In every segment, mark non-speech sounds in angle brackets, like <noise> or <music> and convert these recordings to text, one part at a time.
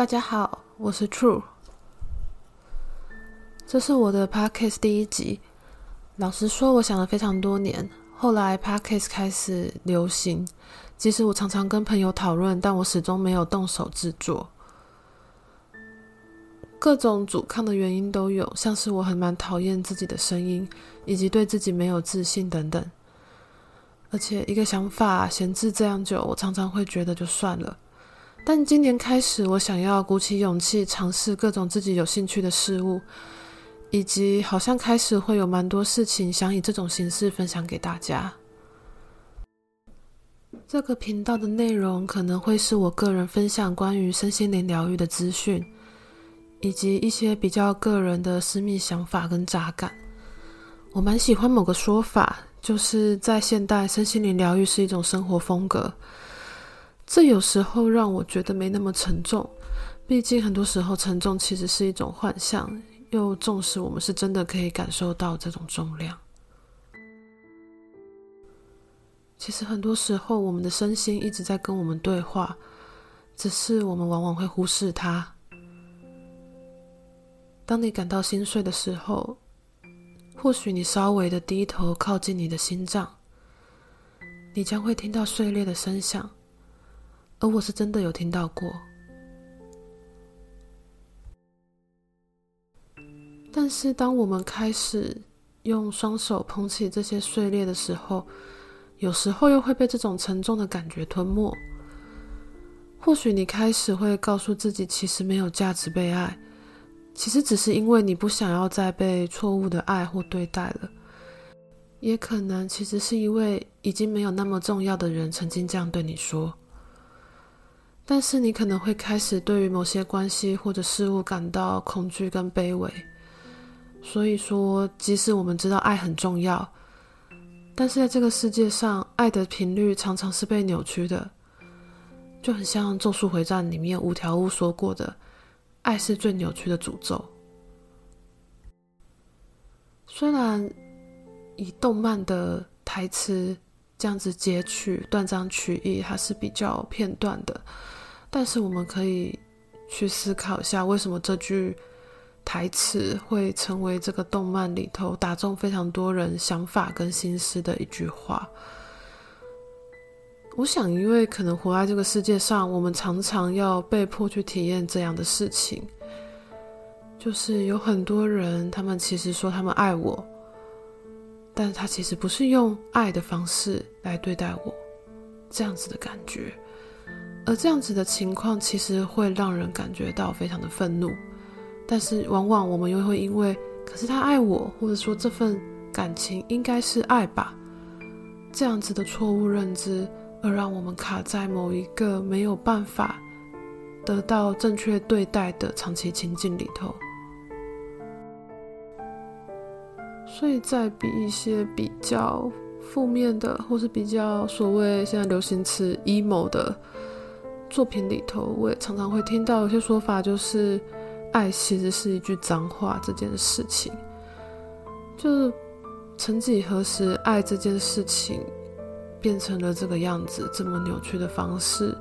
大家好，我是 True，这是我的 Podcast 第一集。老实说，我想了非常多年，后来 Podcast 开始流行，即使我常常跟朋友讨论，但我始终没有动手制作。各种阻抗的原因都有，像是我很蛮讨厌自己的声音，以及对自己没有自信等等。而且一个想法闲置这样久，我常常会觉得就算了。但今年开始，我想要鼓起勇气尝试各种自己有兴趣的事物，以及好像开始会有蛮多事情想以这种形式分享给大家。这个频道的内容可能会是我个人分享关于身心灵疗愈的资讯，以及一些比较个人的私密想法跟杂感。我蛮喜欢某个说法，就是在现代，身心灵疗愈是一种生活风格。这有时候让我觉得没那么沉重，毕竟很多时候沉重其实是一种幻象，又纵使我们是真的可以感受到这种重量。其实很多时候我们的身心一直在跟我们对话，只是我们往往会忽视它。当你感到心碎的时候，或许你稍微的低头靠近你的心脏，你将会听到碎裂的声响。而我是真的有听到过，但是当我们开始用双手捧起这些碎裂的时候，有时候又会被这种沉重的感觉吞没。或许你开始会告诉自己，其实没有价值被爱，其实只是因为你不想要再被错误的爱或对待了，也可能其实是因为已经没有那么重要的人曾经这样对你说。但是你可能会开始对于某些关系或者事物感到恐惧跟卑微，所以说，即使我们知道爱很重要，但是在这个世界上，爱的频率常常是被扭曲的，就很像《咒术回战》里面五条悟说过的，爱是最扭曲的诅咒。虽然以动漫的台词这样子截取、断章取义，还是比较片段的。但是我们可以去思考一下，为什么这句台词会成为这个动漫里头打中非常多人想法跟心思的一句话？我想，因为可能活在这个世界上，我们常常要被迫去体验这样的事情，就是有很多人，他们其实说他们爱我，但他其实不是用爱的方式来对待我，这样子的感觉。而这样子的情况，其实会让人感觉到非常的愤怒，但是往往我们又会因为，可是他爱我，或者说这份感情应该是爱吧，这样子的错误认知，而让我们卡在某一个没有办法得到正确对待的长期情境里头。所以在比一些比较负面的，或是比较所谓现在流行词 emo 的。作品里头，我也常常会听到有些说法，就是爱其实是一句脏话。这件事情，就是曾几何时，爱这件事情变成了这个样子，这么扭曲的方式。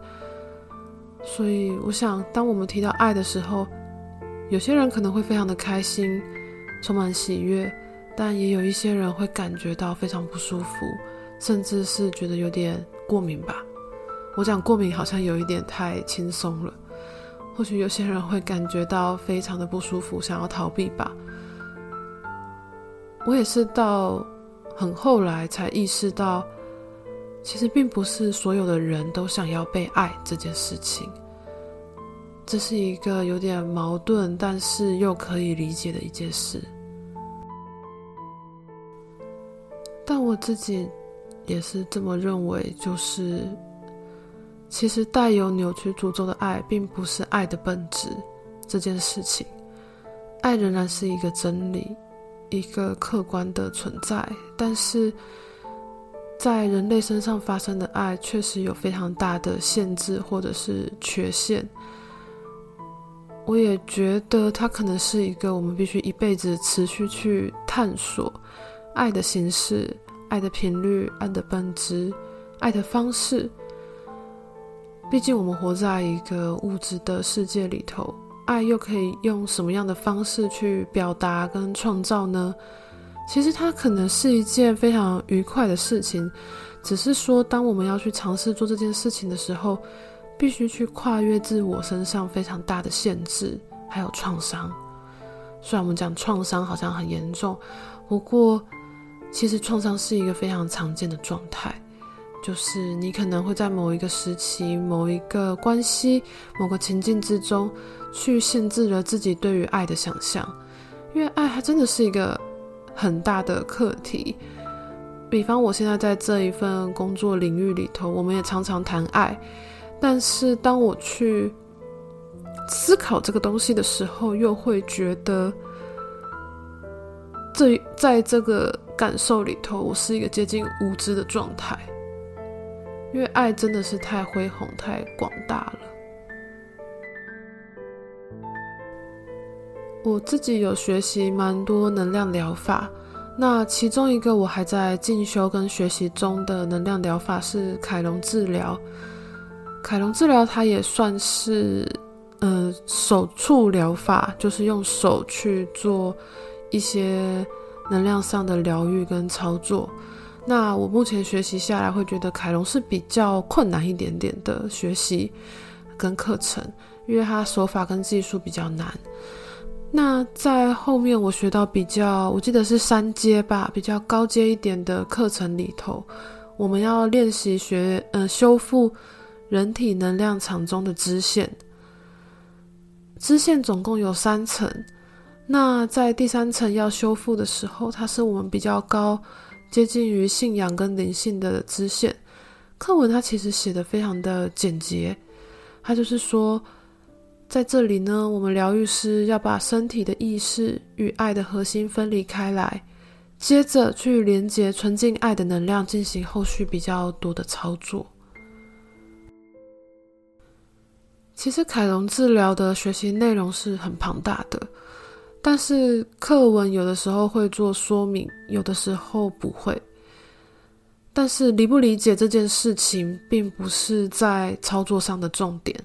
所以，我想，当我们提到爱的时候，有些人可能会非常的开心，充满喜悦，但也有一些人会感觉到非常不舒服，甚至是觉得有点过敏吧。我讲过敏好像有一点太轻松了，或许有些人会感觉到非常的不舒服，想要逃避吧。我也是到很后来才意识到，其实并不是所有的人都想要被爱这件事情，这是一个有点矛盾，但是又可以理解的一件事。但我自己也是这么认为，就是。其实带有扭曲诅咒的爱，并不是爱的本质。这件事情，爱仍然是一个真理，一个客观的存在。但是，在人类身上发生的爱，确实有非常大的限制或者是缺陷。我也觉得它可能是一个我们必须一辈子持续去探索爱的形式、爱的频率、爱的本质、爱的方式。毕竟我们活在一个物质的世界里头，爱又可以用什么样的方式去表达跟创造呢？其实它可能是一件非常愉快的事情，只是说当我们要去尝试做这件事情的时候，必须去跨越自我身上非常大的限制，还有创伤。虽然我们讲创伤好像很严重，不过其实创伤是一个非常常见的状态。就是你可能会在某一个时期、某一个关系、某个情境之中，去限制了自己对于爱的想象，因为爱它真的是一个很大的课题。比方我现在在这一份工作领域里头，我们也常常谈爱，但是当我去思考这个东西的时候，又会觉得这在这个感受里头，我是一个接近无知的状态。因为爱真的是太恢宏、太广大了。我自己有学习蛮多能量疗法，那其中一个我还在进修跟学习中的能量疗法是凯龙治疗。凯龙治疗它也算是呃手触疗法，就是用手去做一些能量上的疗愈跟操作。那我目前学习下来，会觉得凯龙是比较困难一点点的学习跟课程，因为它手法跟技术比较难。那在后面我学到比较，我记得是三阶吧，比较高阶一点的课程里头，我们要练习学呃修复人体能量场中的支线。支线总共有三层，那在第三层要修复的时候，它是我们比较高。接近于信仰跟灵性的支线，课文它其实写的非常的简洁，它就是说，在这里呢，我们疗愈师要把身体的意识与爱的核心分离开来，接着去连接纯净爱的能量，进行后续比较多的操作。其实凯龙治疗的学习内容是很庞大的。但是课文有的时候会做说明，有的时候不会。但是理不理解这件事情，并不是在操作上的重点，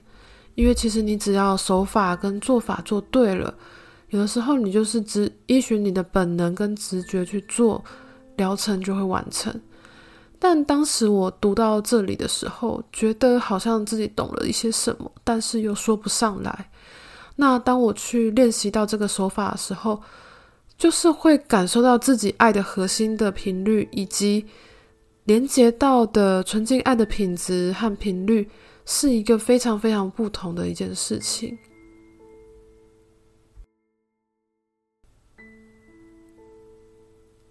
因为其实你只要手法跟做法做对了，有的时候你就是只依循你的本能跟直觉去做，疗程就会完成。但当时我读到这里的时候，觉得好像自己懂了一些什么，但是又说不上来。那当我去练习到这个手法的时候，就是会感受到自己爱的核心的频率，以及连接到的纯净爱的品质和频率，是一个非常非常不同的一件事情。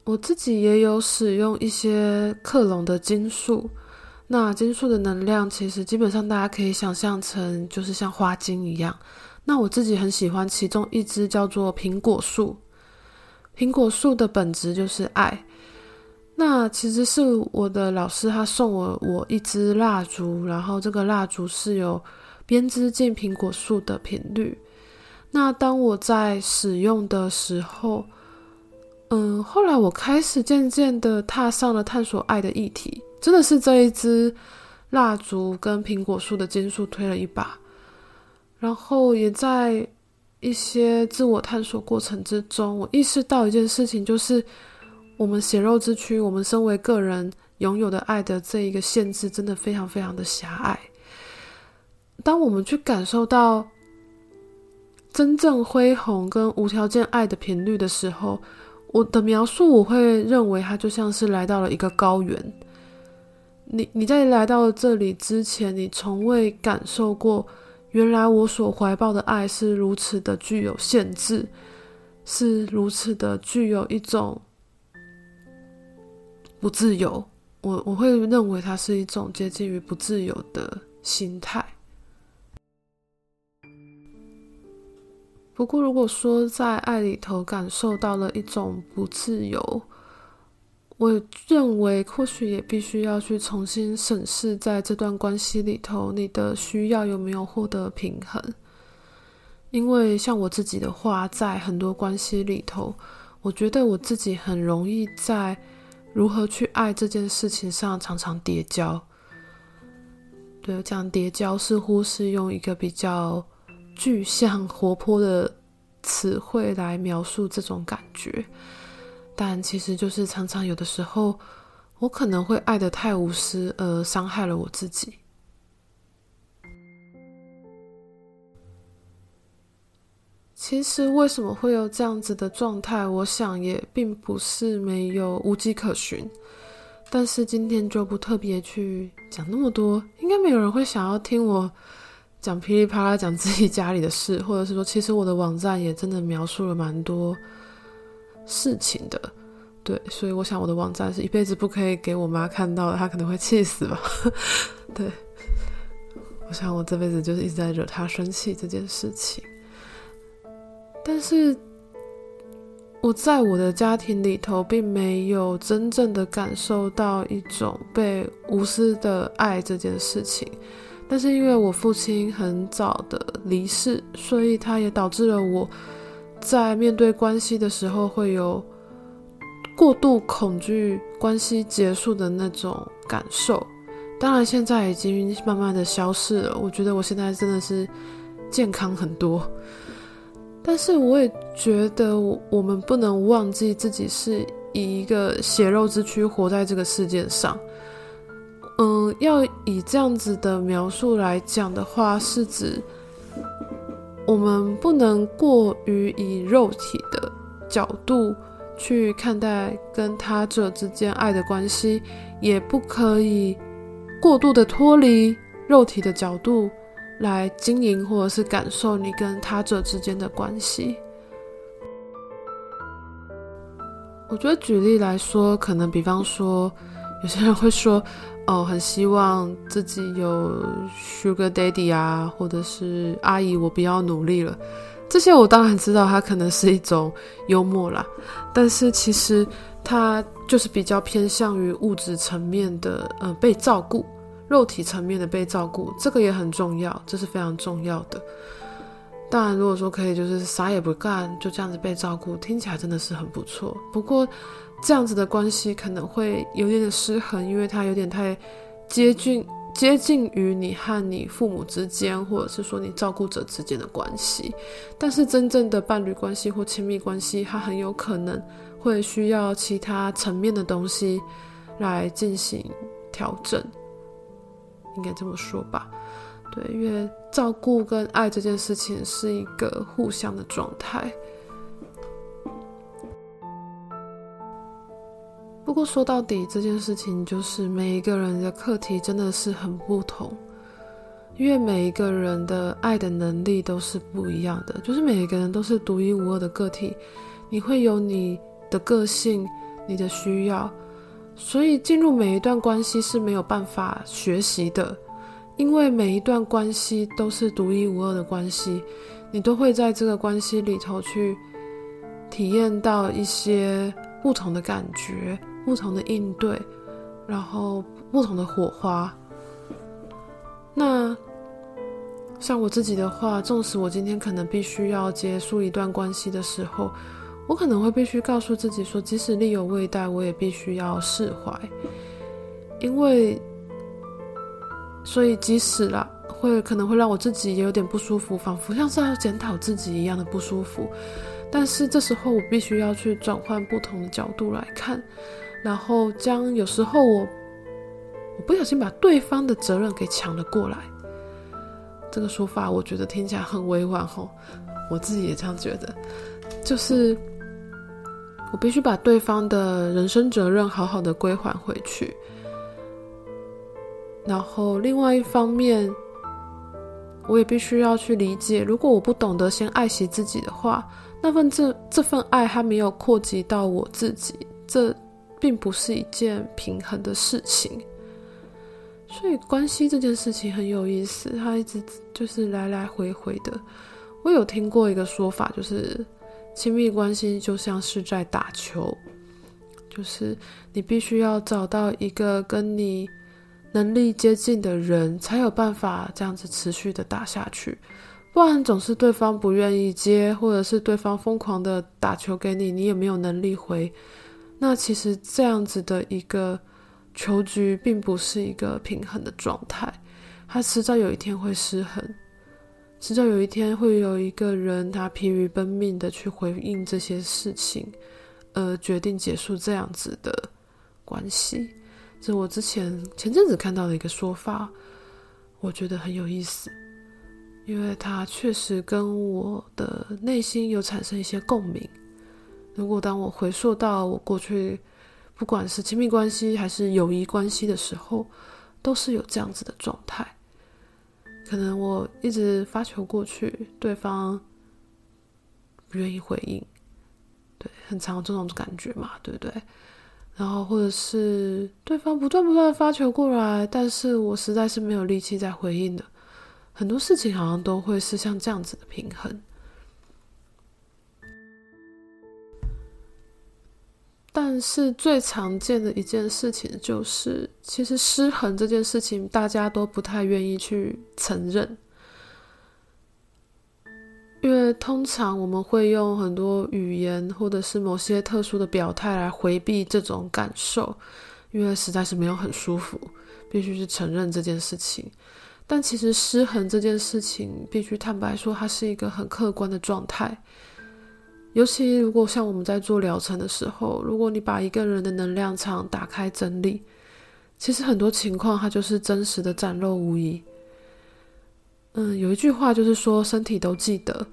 我自己也有使用一些克隆的金属，那金属的能量其实基本上大家可以想象成就是像花精一样。那我自己很喜欢其中一支叫做苹果树，苹果树的本质就是爱。那其实是我的老师他送我我一支蜡烛，然后这个蜡烛是有编织进苹果树的频率。那当我在使用的时候，嗯，后来我开始渐渐的踏上了探索爱的议题，真的是这一支蜡烛跟苹果树的金属推了一把。然后也在一些自我探索过程之中，我意识到一件事情，就是我们血肉之躯，我们身为个人拥有的爱的这一个限制，真的非常非常的狭隘。当我们去感受到真正恢宏跟无条件爱的频率的时候，我的描述我会认为它就像是来到了一个高原。你你在来到这里之前，你从未感受过。原来我所怀抱的爱是如此的具有限制，是如此的具有一种不自由。我我会认为它是一种接近于不自由的心态。不过，如果说在爱里头感受到了一种不自由，我认为，或许也必须要去重新审视，在这段关系里头，你的需要有没有获得平衡？因为像我自己的话，在很多关系里头，我觉得我自己很容易在如何去爱这件事情上常常叠交。对，讲叠交似乎是用一个比较具象、活泼的词汇来描述这种感觉，但其实就是常常有的时候，我可能会爱得太无私，而伤害了我自己。其实为什么会有这样子的状态，我想也并不是没有无迹可寻。但是今天就不特别去讲那么多，应该没有人会想要听我讲噼里啪啦讲自己家里的事，或者是说，其实我的网站也真的描述了蛮多事情的，对，所以我想我的网站是一辈子不可以给我妈看到的，她可能会气死吧，<laughs> 对，我想我这辈子就是一直在惹她生气这件事情，但是。我在我的家庭里头，并没有真正的感受到一种被无私的爱这件事情。但是因为我父亲很早的离世，所以他也导致了我在面对关系的时候会有过度恐惧关系结束的那种感受。当然，现在已经慢慢的消逝了。我觉得我现在真的是健康很多。但是我也觉得，我们不能忘记自己是以一个血肉之躯活在这个世界上。嗯，要以这样子的描述来讲的话，是指我们不能过于以肉体的角度去看待跟他者之间爱的关系，也不可以过度的脱离肉体的角度。来经营或者是感受你跟他者之间的关系。我觉得举例来说，可能比方说，有些人会说，哦，很希望自己有 Sugar Daddy 啊，或者是阿姨，我不要努力了。这些我当然知道，它可能是一种幽默啦，但是其实它就是比较偏向于物质层面的，呃，被照顾。肉体层面的被照顾，这个也很重要，这是非常重要的。当然，如果说可以，就是啥也不干，就这样子被照顾，听起来真的是很不错。不过，这样子的关系可能会有点点失衡，因为它有点太接近接近于你和你父母之间，或者是说你照顾者之间的关系。但是，真正的伴侣关系或亲密关系，它很有可能会需要其他层面的东西来进行调整。应该这么说吧，对，因为照顾跟爱这件事情是一个互相的状态。不过说到底，这件事情就是每一个人的课题真的是很不同，因为每一个人的爱的能力都是不一样的，就是每一个人都是独一无二的个体，你会有你的个性，你的需要。所以进入每一段关系是没有办法学习的，因为每一段关系都是独一无二的关系，你都会在这个关系里头去体验到一些不同的感觉、不同的应对，然后不同的火花。那像我自己的话，纵使我今天可能必须要结束一段关系的时候，我可能会必须告诉自己说，即使力有未逮，我也必须要释怀，因为，所以即使啦，会可能会让我自己也有点不舒服，仿佛像是要检讨自己一样的不舒服。但是这时候我必须要去转换不同的角度来看，然后将有时候我我不小心把对方的责任给抢了过来。这个说法我觉得听起来很委婉吼，我自己也这样觉得，就是。我必须把对方的人生责任好好的归还回去，然后另外一方面，我也必须要去理解，如果我不懂得先爱惜自己的话，那份这这份爱还没有扩及到我自己，这并不是一件平衡的事情。所以关系这件事情很有意思，它一直就是来来回回的。我有听过一个说法，就是。亲密关系就像是在打球，就是你必须要找到一个跟你能力接近的人，才有办法这样子持续的打下去。不然总是对方不愿意接，或者是对方疯狂的打球给你，你也没有能力回。那其实这样子的一个球局，并不是一个平衡的状态。它迟早有一天会失衡，迟早有一天会有一个人他疲于奔命的去回应这些事情，而决定结束这样子的关系。这我之前前阵子看到的一个说法，我觉得很有意思。因为他确实跟我的内心有产生一些共鸣。如果当我回溯到我过去，不管是亲密关系还是友谊关系的时候，都是有这样子的状态。可能我一直发球过去，对方不愿意回应，对，很常有这种感觉嘛，对不对？然后或者是对方不断不断发球过来，但是我实在是没有力气再回应的。很多事情好像都会是像这样子的平衡，但是最常见的一件事情就是，其实失衡这件事情大家都不太愿意去承认，因为通常我们会用很多语言或者是某些特殊的表态来回避这种感受，因为实在是没有很舒服，必须去承认这件事情。但其实失衡这件事情，必须坦白说，它是一个很客观的状态。尤其如果像我们在做疗程的时候，如果你把一个人的能量场打开整理，其实很多情况它就是真实的展露无遗。嗯，有一句话就是说，身体都记得。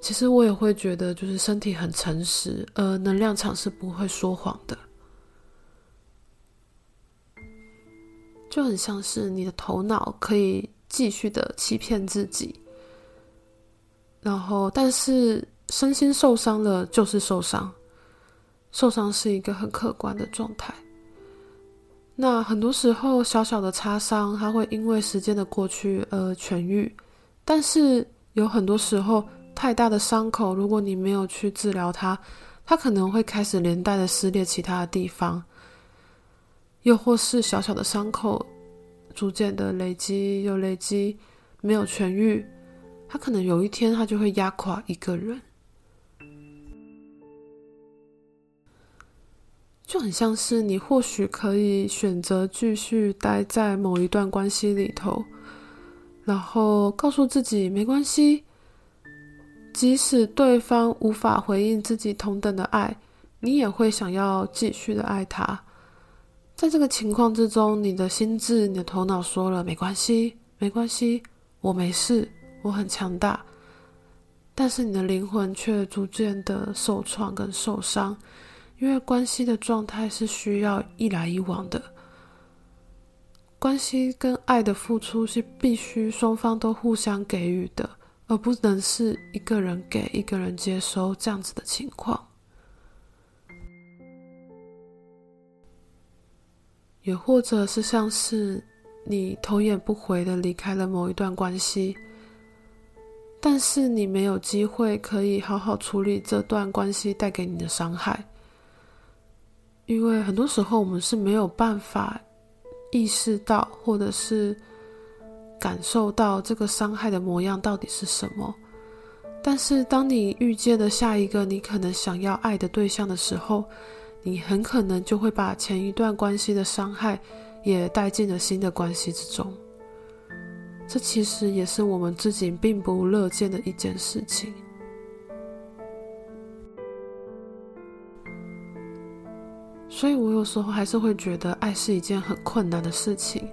其实我也会觉得，就是身体很诚实，而能量场是不会说谎的。就很像是你的头脑可以继续的欺骗自己，然后但是身心受伤了就是受伤，受伤是一个很客观的状态。那很多时候小小的擦伤，它会因为时间的过去而痊愈，但是有很多时候太大的伤口，如果你没有去治疗它，它可能会开始连带的撕裂其他的地方。又或是小小的伤口，逐渐的累积又累积，没有痊愈，他可能有一天他就会压垮一个人，就很像是你或许可以选择继续待在某一段关系里头，然后告诉自己没关系，即使对方无法回应自己同等的爱，你也会想要继续的爱他。在这个情况之中，你的心智、你的头脑说了没关系，没关系，我没事，我很强大。但是你的灵魂却逐渐的受创跟受伤，因为关系的状态是需要一来一往的，关系跟爱的付出是必须双方都互相给予的，而不能是一个人给一个人接收这样子的情况。也或者是像是你头也不回的离开了某一段关系，但是你没有机会可以好好处理这段关系带给你的伤害，因为很多时候我们是没有办法意识到或者是感受到这个伤害的模样到底是什么。但是当你遇见了下一个你可能想要爱的对象的时候，你很可能就会把前一段关系的伤害也带进了新的关系之中，这其实也是我们自己并不乐见的一件事情。所以我有时候还是会觉得爱是一件很困难的事情，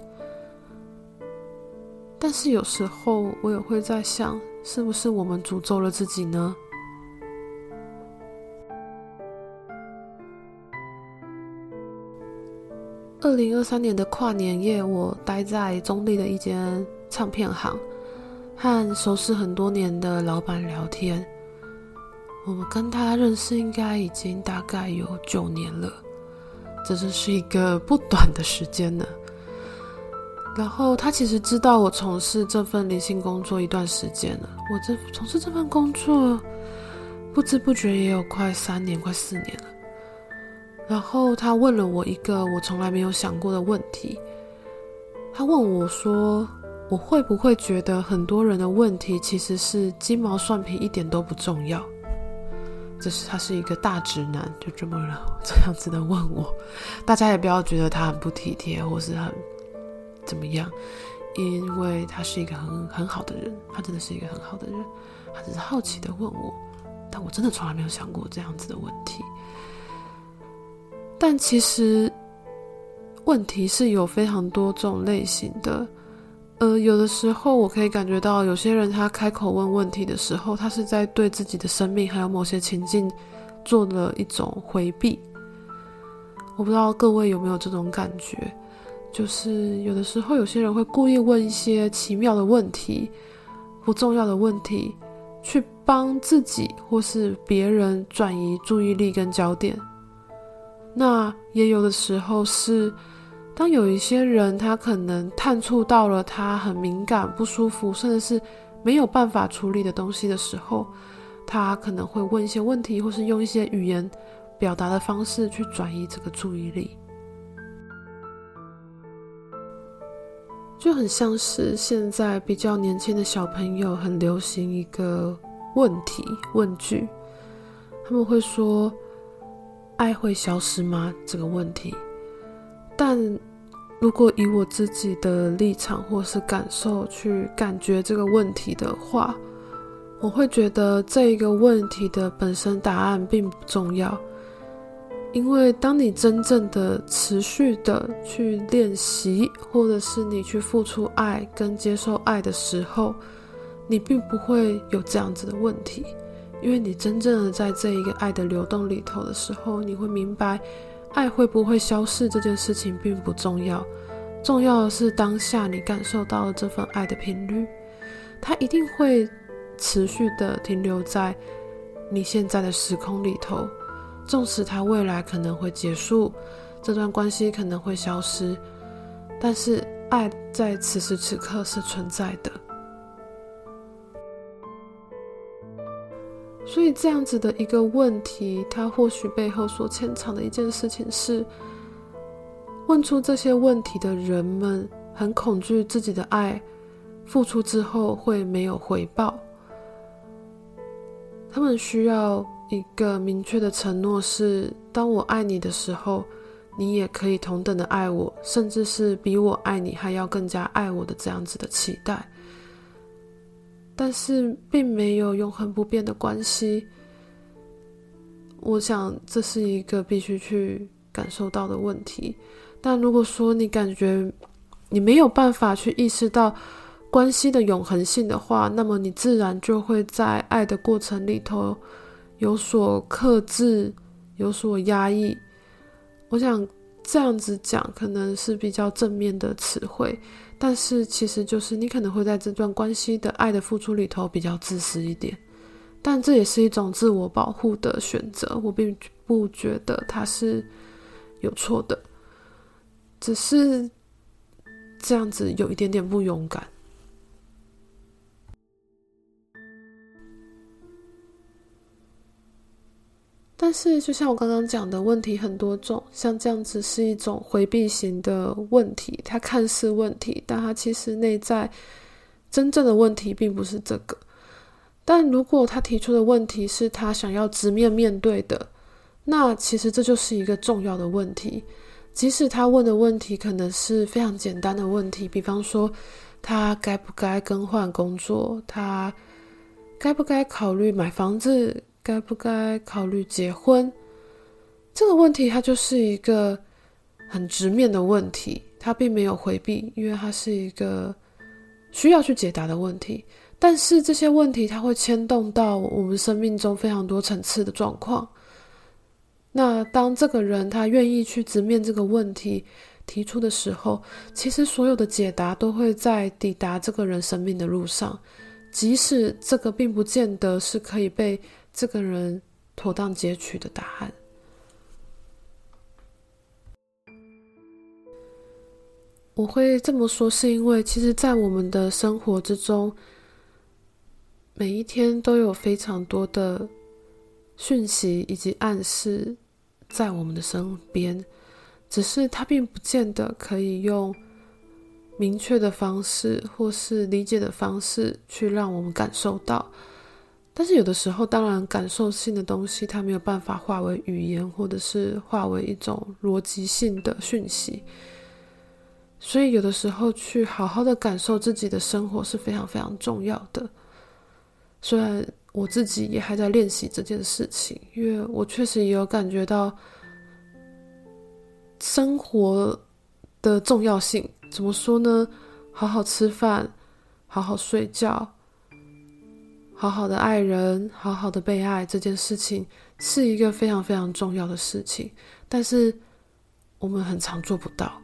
但是有时候我也会在想，是不是我们诅咒了自己呢？二零二三年的跨年夜，我待在中坜的一间唱片行，和熟识很多年的老板聊天。我们跟他认识应该已经大概有九年了，这真是一个不短的时间呢。然后他其实知道我从事这份灵性工作一段时间了，我这从事这份工作不知不觉也有快三年，快四年了。然后他问了我一个我从来没有想过的问题。他问我说：“我会不会觉得很多人的问题其实是鸡毛蒜皮，一点都不重要？”这是他是一个大直男，就这么 <laughs> 这样子的问我。大家也不要觉得他很不体贴或是很怎么样，因为他是一个很很好的人，他真的是一个很好的人，他只是好奇的问我，但我真的从来没有想过这样子的问题。但其实问题是有非常多种类型的，呃，有的时候我可以感觉到有些人他开口问问题的时候，他是在对自己的生命还有某些情境做了一种回避。我不知道各位有没有这种感觉？就是有的时候，有些人会故意问一些奇妙的问题、不重要的问题，去帮自己或是别人转移注意力跟焦点。那也有的时候是，当有一些人他可能探触到了他很敏感、不舒服，甚至是没有办法处理的东西的时候，他可能会问一些问题，或是用一些语言表达的方式去转移这个注意力。就很像是现在比较年轻的小朋友很流行一个问题问句，他们会说：“爱会消失吗？”这个问题。但如果以我自己的立场或是感受去感觉这个问题的话，我会觉得这一个问题的本身答案并不重要。因为当你真正的持续的去练习，或者是你去付出爱跟接受爱的时候，你并不会有这样子的问题。因为你真正的在这一个爱的流动里头的时候，你会明白，爱会不会消逝这件事情并不重要，重要的是当下你感受到了这份爱的频率，它一定会持续的停留在你现在的时空里头。纵使它未来可能会结束，这段关系可能会消失，但是爱在此时此刻是存在的。所以这样子的一个问题，它或许背后所牵藏的一件事情是：问出这些问题的人们很恐惧自己的爱付出之后会没有回报，他们需要。一个明确的承诺是：当我爱你的时候，你也可以同等的爱我，甚至是比我爱你还要更加爱我的这样子的期待。但是，并没有永恒不变的关系。我想，这是一个必须去感受到的问题。但如果说你感觉你没有办法去意识到关系的永恒性的话，那么你自然就会在爱的过程里头。有所克制，有所压抑。我想这样子讲可能是比较正面的词汇，但是其实就是你可能会在这段关系的爱的付出里头比较自私一点，但这也是一种自我保护的选择。我并不觉得它是有错的，只是这样子有一点点不勇敢。是，就像我刚刚讲的，问题很多种，像这样子是一种回避型的问题，它看似问题，但它其实内在真正的问题并不是这个。但如果他提出的问题是他想要直面面对的，那其实这就是一个重要的问题。即使他问的问题可能是非常简单的问题，比方说他该不该更换工作，他该不该考虑买房子。该不该考虑结婚？这个问题，它就是一个很直面的问题，它并没有回避，因为它是一个需要去解答的问题。但是这些问题，它会牵动到我们生命中非常多层次的状况。那当这个人他愿意去直面这个问题提出的时候，其实所有的解答都会在抵达这个人生命的路上，即使这个并不见得是可以被。这个人妥当截取的答案，我会这么说，是因为其实，在我们的生活之中，每一天都有非常多的讯息以及暗示在我们的身边，只是它并不见得可以用明确的方式或是理解的方式去让我们感受到。但是有的时候，当然感受性的东西，它没有办法化为语言，或者是化为一种逻辑性的讯息。所以有的时候去好好的感受自己的生活是非常非常重要的。虽然我自己也还在练习这件事情，因为我确实也有感觉到生活的重要性。怎么说呢？好好吃饭，好好睡觉，好好的爱人，好好的被爱，这件事情是一个非常非常重要的事情，但是我们很常做不到。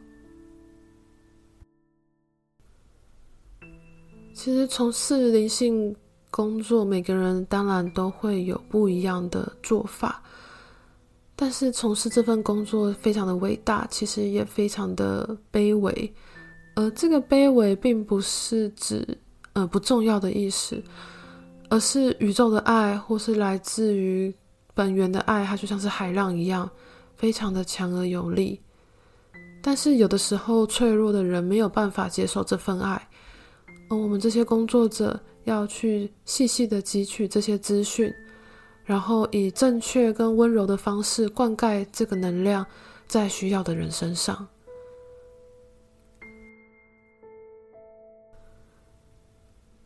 其实从事灵性工作，每个人当然都会有不一样的做法。但是从事这份工作非常的伟大，其实也非常的卑微。而这个卑微并不是指呃不重要的意思，而是宇宙的爱，或是来自于本源的爱，它就像是海浪一样，非常的强而有力。但是有的时候，脆弱的人没有办法接受这份爱。而我们这些工作者要去细细的汲取这些资讯，然后以正确跟温柔的方式灌溉这个能量在需要的人身上。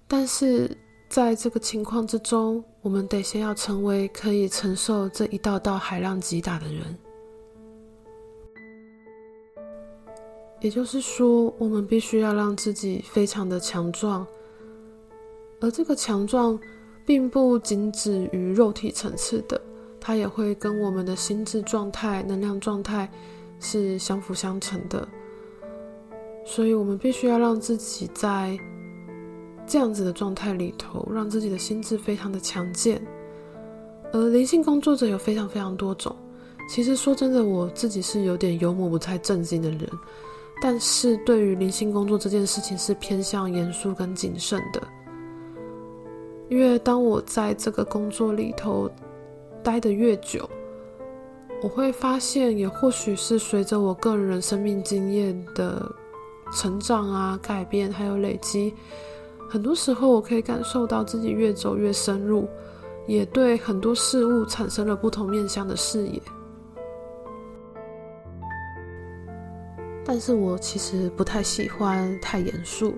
但是在这个情况之中，我们得先要成为可以承受这一道道海浪击打的人。也就是说，我们必须要让自己非常的强壮，而这个强壮并不仅止于肉体层次的，它也会跟我们的心智状态、能量状态是相辅相成的。所以，我们必须要让自己在这样子的状态里头，让自己的心智非常的强健。而灵性工作者有非常非常多种，其实说真的，我自己是有点幽默不太正经的人。但是对于灵性工作这件事情是偏向严肃跟谨慎的，因为当我在这个工作里头待得越久，我会发现，也或许是随着我个人生命经验的成长啊、改变还有累积，很多时候我可以感受到自己越走越深入，也对很多事物产生了不同面向的视野。但是我其实不太喜欢太严肃，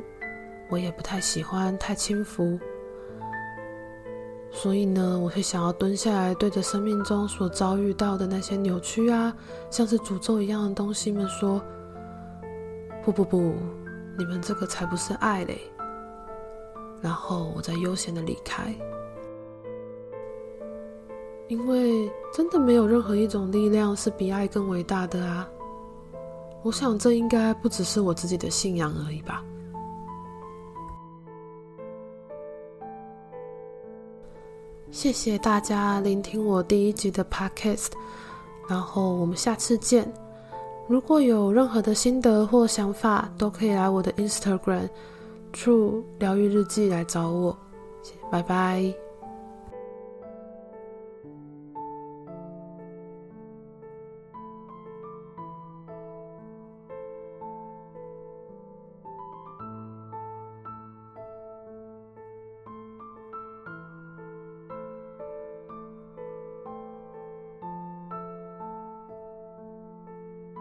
我也不太喜欢太轻浮，所以呢，我会想要蹲下来，对着生命中所遭遇到的那些扭曲啊，像是诅咒一样的东西们说：“不不不，你们这个才不是爱嘞！”然后我再悠闲的离开，因为真的没有任何一种力量是比爱更伟大的啊。我想，这应该不只是我自己的信仰而已吧。谢谢大家聆听我第一集的 Podcast，然后我们下次见。如果有任何的心得或想法，都可以来我的 Instagram 处疗愈日记来找我。拜拜。